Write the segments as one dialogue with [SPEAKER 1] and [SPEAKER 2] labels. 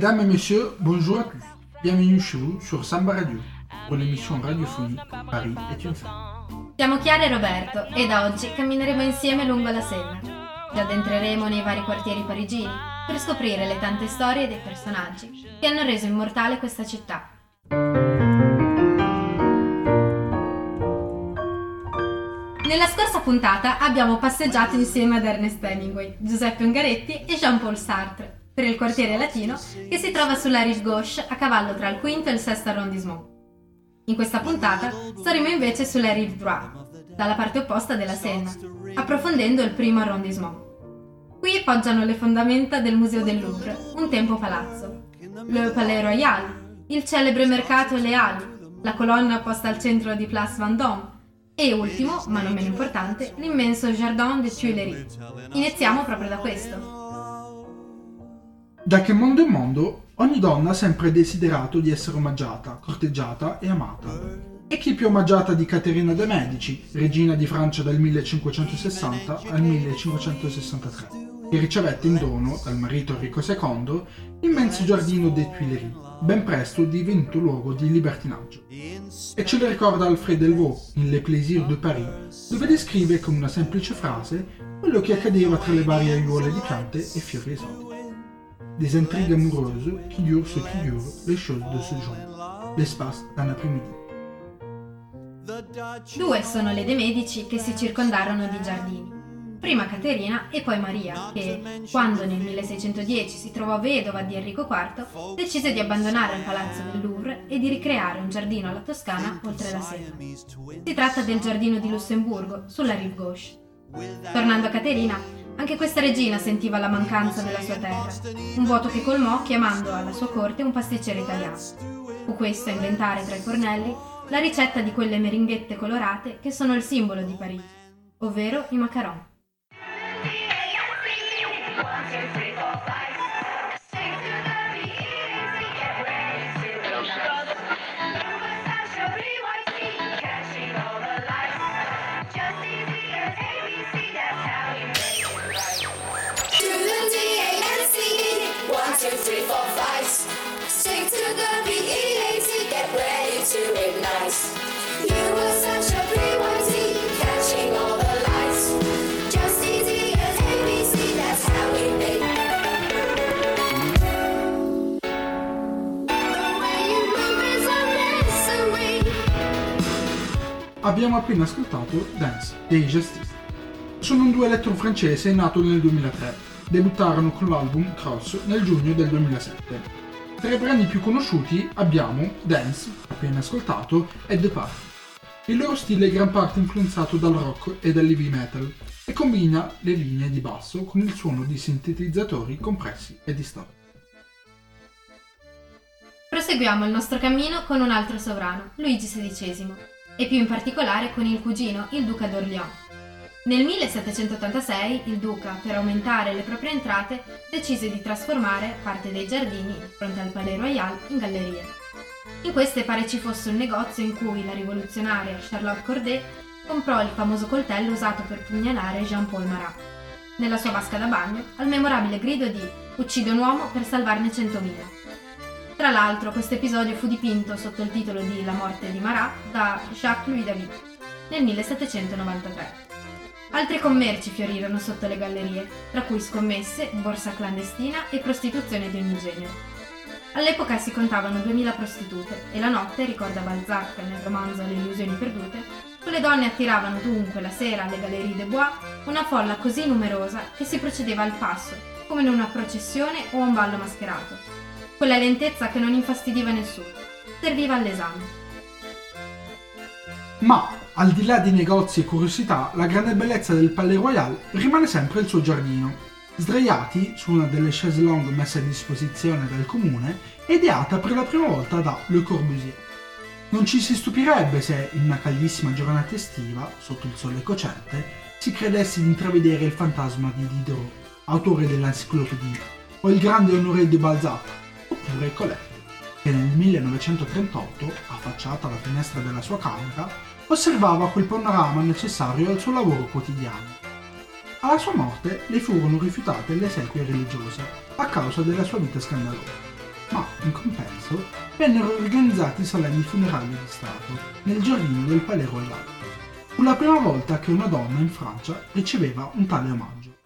[SPEAKER 1] Mesdames et messieurs, bonjour à tous. Bienvenue chez vous sur Samba Radio, pour l'émission radiophonique Paris est une femme.
[SPEAKER 2] Siamo Chiara e Roberto e da oggi cammineremo insieme lungo la Senna. Ci addentreremo nei vari quartieri parigini per scoprire le tante storie dei personaggi che hanno reso immortale questa città. Nella scorsa puntata abbiamo passeggiato insieme ad Ernest Hemingway, Giuseppe Ungaretti e Jean-Paul Sartre per il quartiere latino che si trova sulla rive gauche a cavallo tra il quinto e il sesto arrondissement. In questa puntata staremo invece sulla rive droite, dalla parte opposta della Senna, approfondendo il primo arrondissement. Qui poggiano le fondamenta del Museo del Louvre, un tempo palazzo, le Palais Royal, il celebre mercato Le Halles, la colonna posta al centro di Place Vendôme e ultimo, ma non meno importante, l'immenso Jardin des Tuileries. Iniziamo proprio da questo.
[SPEAKER 1] Da che mondo è mondo, ogni donna ha sempre desiderato di essere omaggiata, corteggiata e amata. E chi più omaggiata di Caterina de' Medici, regina di Francia dal 1560 al 1563, che ricevette in dono dal marito Enrico II l'immenso giardino des Tuileries, ben presto divenuto luogo di libertinaggio. E ce lo ricorda Alfred Delvaux in Les Plaisirs de Paris, dove descrive con una semplice frase quello che accadeva tra le varie aiuole di piante e fiori esotici. Des intrigues amoureuses qui durent ce qui durent les choses de ce genre, l'espace d'un après-midi.
[SPEAKER 2] Due sono le De Medici che si circondarono di giardini. Prima Caterina e poi Maria, che, quando nel 1610 si trovò vedova di Enrico IV, decise di abbandonare il palazzo del Louvre e di ricreare un giardino alla Toscana oltre la Senna. Si tratta del giardino di Lussemburgo, sulla rive gauche. Tornando a Caterina, anche questa regina sentiva la mancanza della sua terra, un vuoto che colmò chiamando alla sua corte un pasticcere italiano. Fu questo a inventare tra i fornelli la ricetta di quelle meringhette colorate che sono il simbolo di Parigi, ovvero i macaron.
[SPEAKER 3] Two, three, four, five. Stick to the B-E-A-T, get ready to ignite. You were such a P-Y-T, catching all the lights. Just easy as ABC, that's how we make.
[SPEAKER 1] Abbiamo appena ascoltato Dance dei Justice. Sono un duo elettro-francese nato nel 2003. Debuttarono con l'album Cross nel giugno del 2007. Tra i brani più conosciuti abbiamo Dance, appena ascoltato, e The Path. Il loro stile è gran parte influenzato dal rock e dall'heavy metal e combina le linee di basso con il suono di sintetizzatori compressi e distorti.
[SPEAKER 2] Proseguiamo il nostro cammino con un altro sovrano, Luigi XVI, e più in particolare con il cugino, il duca d'Orléans. Nel 1786 il duca, per aumentare le proprie entrate, decise di trasformare parte dei giardini, fronte al Palais Royal, in gallerie. In queste pare ci fosse un negozio in cui la rivoluzionaria Charlotte Corday comprò il famoso coltello usato per pugnalare Jean-Paul Marat. Nella sua vasca da bagno, al memorabile grido di Uccide un uomo per salvarne centomila. Tra l'altro, questo episodio fu dipinto sotto il titolo di La morte di Marat da Jacques-Louis David nel 1793. Altri commerci fiorirono sotto le gallerie, tra cui scommesse, borsa clandestina e prostituzione di ogni genere. All'epoca si contavano 2000 prostitute e la notte, ricorda Balzac nel romanzo Le illusioni perdute, quelle donne attiravano dunque la sera alle Galerie des Bois una folla così numerosa che si procedeva al passo, come in una processione o a un ballo mascherato. Quella lentezza che non infastidiva nessuno, serviva all'esame.
[SPEAKER 1] Ma, al di là di negozi e curiosità, la grande bellezza del Palais Royal rimane sempre il suo giardino, sdraiati su una delle chaise longue messe a disposizione dal comune, ideata per la prima volta da Le Corbusier. Non ci si stupirebbe se, in una caldissima giornata estiva, sotto il sole cocente, si credesse di intravedere il fantasma di Diderot, autore dell'Encyclopédie, o il grande Honoré de Balzac, oppure Colette, che nel 1938, affacciata alla finestra della sua camera, osservava quel panorama necessario al suo lavoro quotidiano. Alla sua morte le furono rifiutate le esequie religiose a causa della sua vita scandalosa, ma in compenso vennero organizzati solenni funerali di Stato nel giardino del Palais Royal. Fu la prima volta che una donna in Francia riceveva un tale omaggio.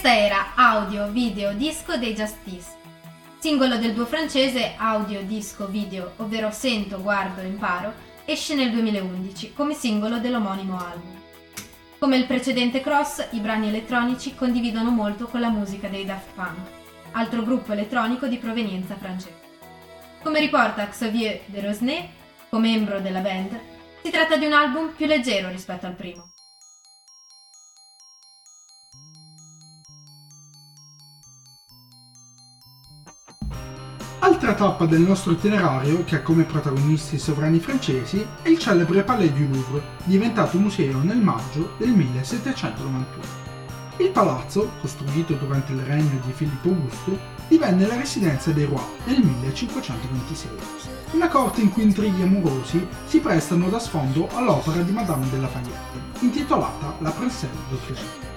[SPEAKER 2] Questa era Audio, Video, Disco dei Justice, singolo del duo francese Audio, Disco, Video, ovvero Sento, Guardo, Imparo, esce nel 2011 come singolo dell'omonimo album. Come il precedente Cross, i brani elettronici condividono molto con la musica dei Daft Punk, altro gruppo elettronico di provenienza francese. Come riporta Xavier de Rosnay, co-membro della band, si tratta di un album più leggero rispetto al primo.
[SPEAKER 1] Tappa del nostro itinerario, che ha come protagonisti i sovrani francesi, è il celebre Palais du Louvre, diventato museo nel maggio del 1791. Il palazzo, costruito durante il regno di Filippo Augusto, divenne la residenza dei Rois nel 1526. Una corte in cui intrighi amorosi si prestano da sfondo all'opera di Madame de Lafayette, intitolata La Princesse d'Autriche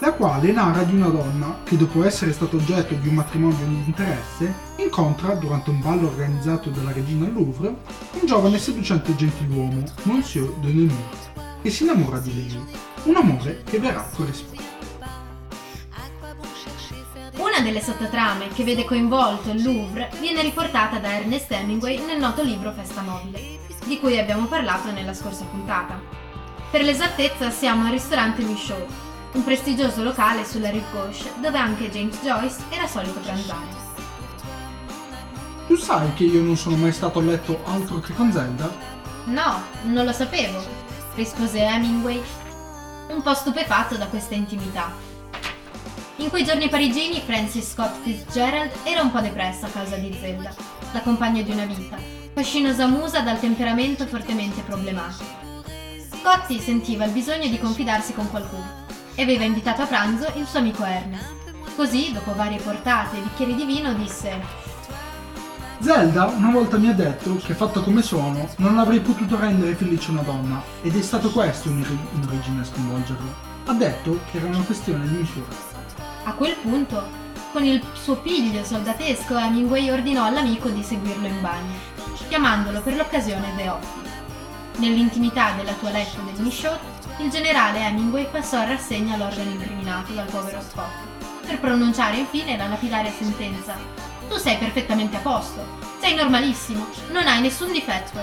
[SPEAKER 1] la quale narra di una donna che dopo essere stato oggetto di un matrimonio di interesse incontra, durante un ballo organizzato dalla regina al Louvre, un giovane e seducente gentiluomo, Monsieur de Nemours, che si innamora di lei, un amore che verrà corrisposto.
[SPEAKER 2] Una delle sottotrame che vede coinvolto il Louvre viene riportata da Ernest Hemingway nel noto libro Festa Mobile, di cui abbiamo parlato nella scorsa puntata. Per l'esattezza siamo al ristorante Michaud, un prestigioso locale sulla rive gauche dove anche James Joyce era solito pranzare.
[SPEAKER 1] Tu sai che io non sono mai stato a letto altro che con Zelda?
[SPEAKER 2] No, non lo sapevo, rispose Hemingway, un po' stupefatto da questa intimità. In quei giorni parigini Francis Scott Fitzgerald era un po' depressa a causa di Zelda, la compagna di una vita, fascinosa musa dal temperamento fortemente problematico. Scotty sentiva il bisogno di confidarsi con qualcuno e aveva invitato a pranzo il suo amico Ernest. Così, dopo varie portate e bicchieri di vino, disse
[SPEAKER 1] Zelda una volta mi ha detto che fatto come sono non avrei potuto rendere felice una donna ed è stato questo in, in origine a sconvolgerlo. Ha detto che era una questione di misura.
[SPEAKER 2] A quel punto, con il suo piglio soldatesco, Hemingway ordinò all'amico di seguirlo in bagno, chiamandolo per l'occasione The Office. Nell'intimità della toilette del Michaud, il generale Hemingway passò a rassegna l'organo incriminato dal povero Scott, per pronunciare infine la lapidaria sentenza. Tu sei perfettamente a posto, sei normalissimo, non hai nessun difetto.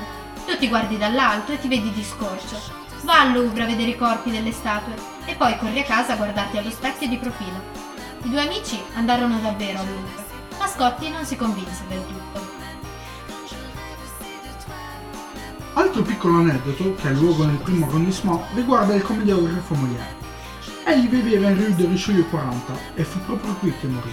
[SPEAKER 2] Tu ti guardi dall'alto e ti vedi di scorcio. Va al Louvre a vedere i corpi delle statue e poi corri a casa a guardarti allo specchio di profilo. I due amici andarono davvero al Louvre, ma Scotti non si convinse del tutto.
[SPEAKER 1] Altro piccolo aneddoto, che ha luogo nel primo arrondissement, riguarda il commediografo Molière. Egli viveva in Rue de Richelieu 40 e fu proprio qui che morì.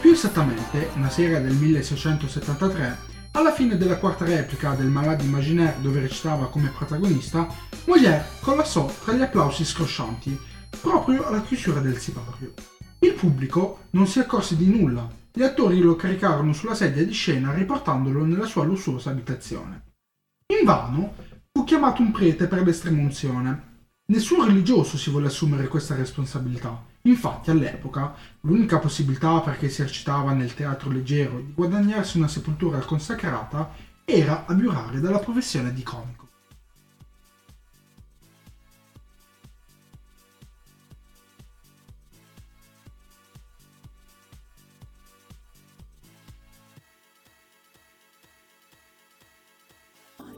[SPEAKER 1] Più esattamente, una sera del 1673, alla fine della quarta replica del Malade Imaginaire dove recitava come protagonista, Molière collassò tra gli applausi scroscianti, proprio alla chiusura del sipario. Il pubblico non si accorse di nulla, gli attori lo caricarono sulla sedia di scena riportandolo nella sua lussuosa abitazione. Invano fu chiamato un prete per l'estrema unzione. Nessun religioso si volle assumere questa responsabilità. Infatti, all'epoca, l'unica possibilità per chi esercitava nel teatro leggero di guadagnarsi una sepoltura consacrata era abiurare dalla professione di comico.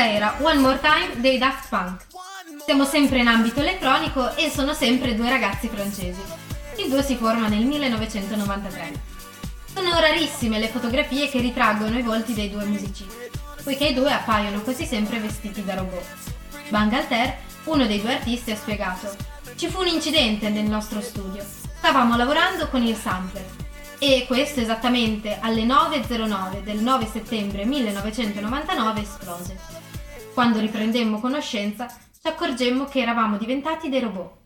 [SPEAKER 2] Questa era One More Time dei Daft Punk. Siamo sempre in ambito elettronico e sono sempre due ragazzi francesi. Il duo si forma nel 1993. Sono rarissime le fotografie che ritraggono i volti dei due musicisti, poiché i due appaiono quasi sempre vestiti da robot. Bangalter, uno dei due artisti, ha spiegato: Ci fu un incidente nel nostro studio. Stavamo lavorando con il sampler e questo esattamente alle 9.09 del 9 settembre 1999 esplose. Quando riprendemmo conoscenza ci accorgemmo che eravamo diventati dei robot.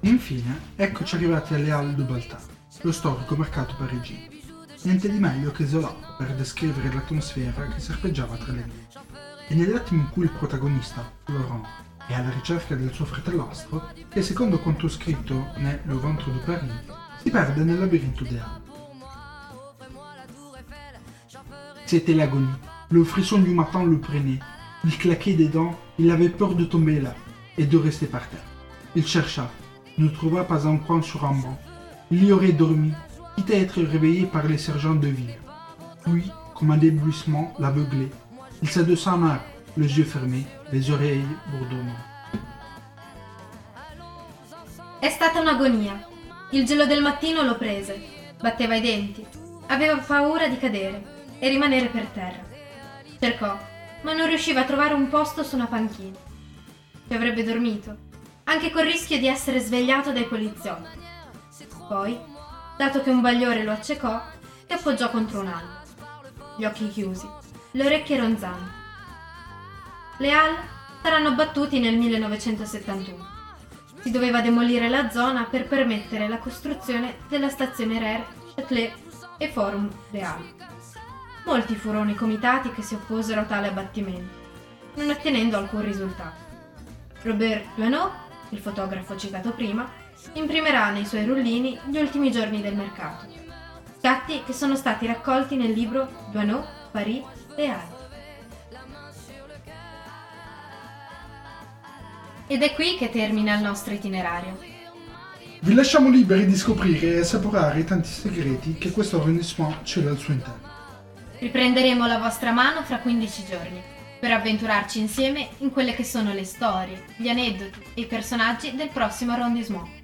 [SPEAKER 1] Infine, eccoci arrivati alle Halles du Baltar, lo storico mercato parigino. Niente di meglio che Zola per descrivere l'atmosfera che serpeggiava tra le vie. E nell'attimo in cui il protagonista, Laurent, è alla ricerca del suo fratellastro, che secondo quanto scritto Le Ventre de Paris, si perde nel labirinto. C'était l'agonie. Le frisson du matin le prenait. Il claquait des dents, il avait peur de tomber là et de rester par terre. Il chercha, ne trouva pas un coin sur un banc. Il y aurait dormi, quitte à être réveillé par les sergents de ville. Puis, comme un déblouissement l'aveuglait, il s'adossa à un arbre, les yeux fermés, les oreilles bourdonnantes.
[SPEAKER 2] È stata un'agonia. Il gelo del mattino lo prese, batteva i denti, aveva paura di cadere e rimanere per terra. Cercò, ma non riusciva a trovare un posto su una panchina. Ci avrebbe dormito, anche col rischio di essere svegliato dai poliziotti. Poi, dato che un bagliore lo accecò, si appoggiò contro un albero. Gli occhi chiusi, le orecchie ronzanti. Le Halles saranno abbattuti nel 1971. Si doveva demolire la zona per permettere la costruzione della stazione RER, Châtelet e Forum des Halles. Molti furono i comitati che si opposero a tale abbattimento, non ottenendo alcun risultato. Robert Duaneau, il fotografo citato prima, imprimerà nei suoi rullini gli ultimi giorni del mercato. Scatti che sono stati raccolti nel libro Duaneau, Paris et Halles. Ed è qui che termina il nostro itinerario.
[SPEAKER 1] Vi lasciamo liberi di scoprire e assaporare i tanti segreti che questo arrondissement cela al suo interno.
[SPEAKER 2] Riprenderemo la vostra mano fra 15 giorni per avventurarci insieme in quelle che sono le storie, gli aneddoti e i personaggi del prossimo arrondissement.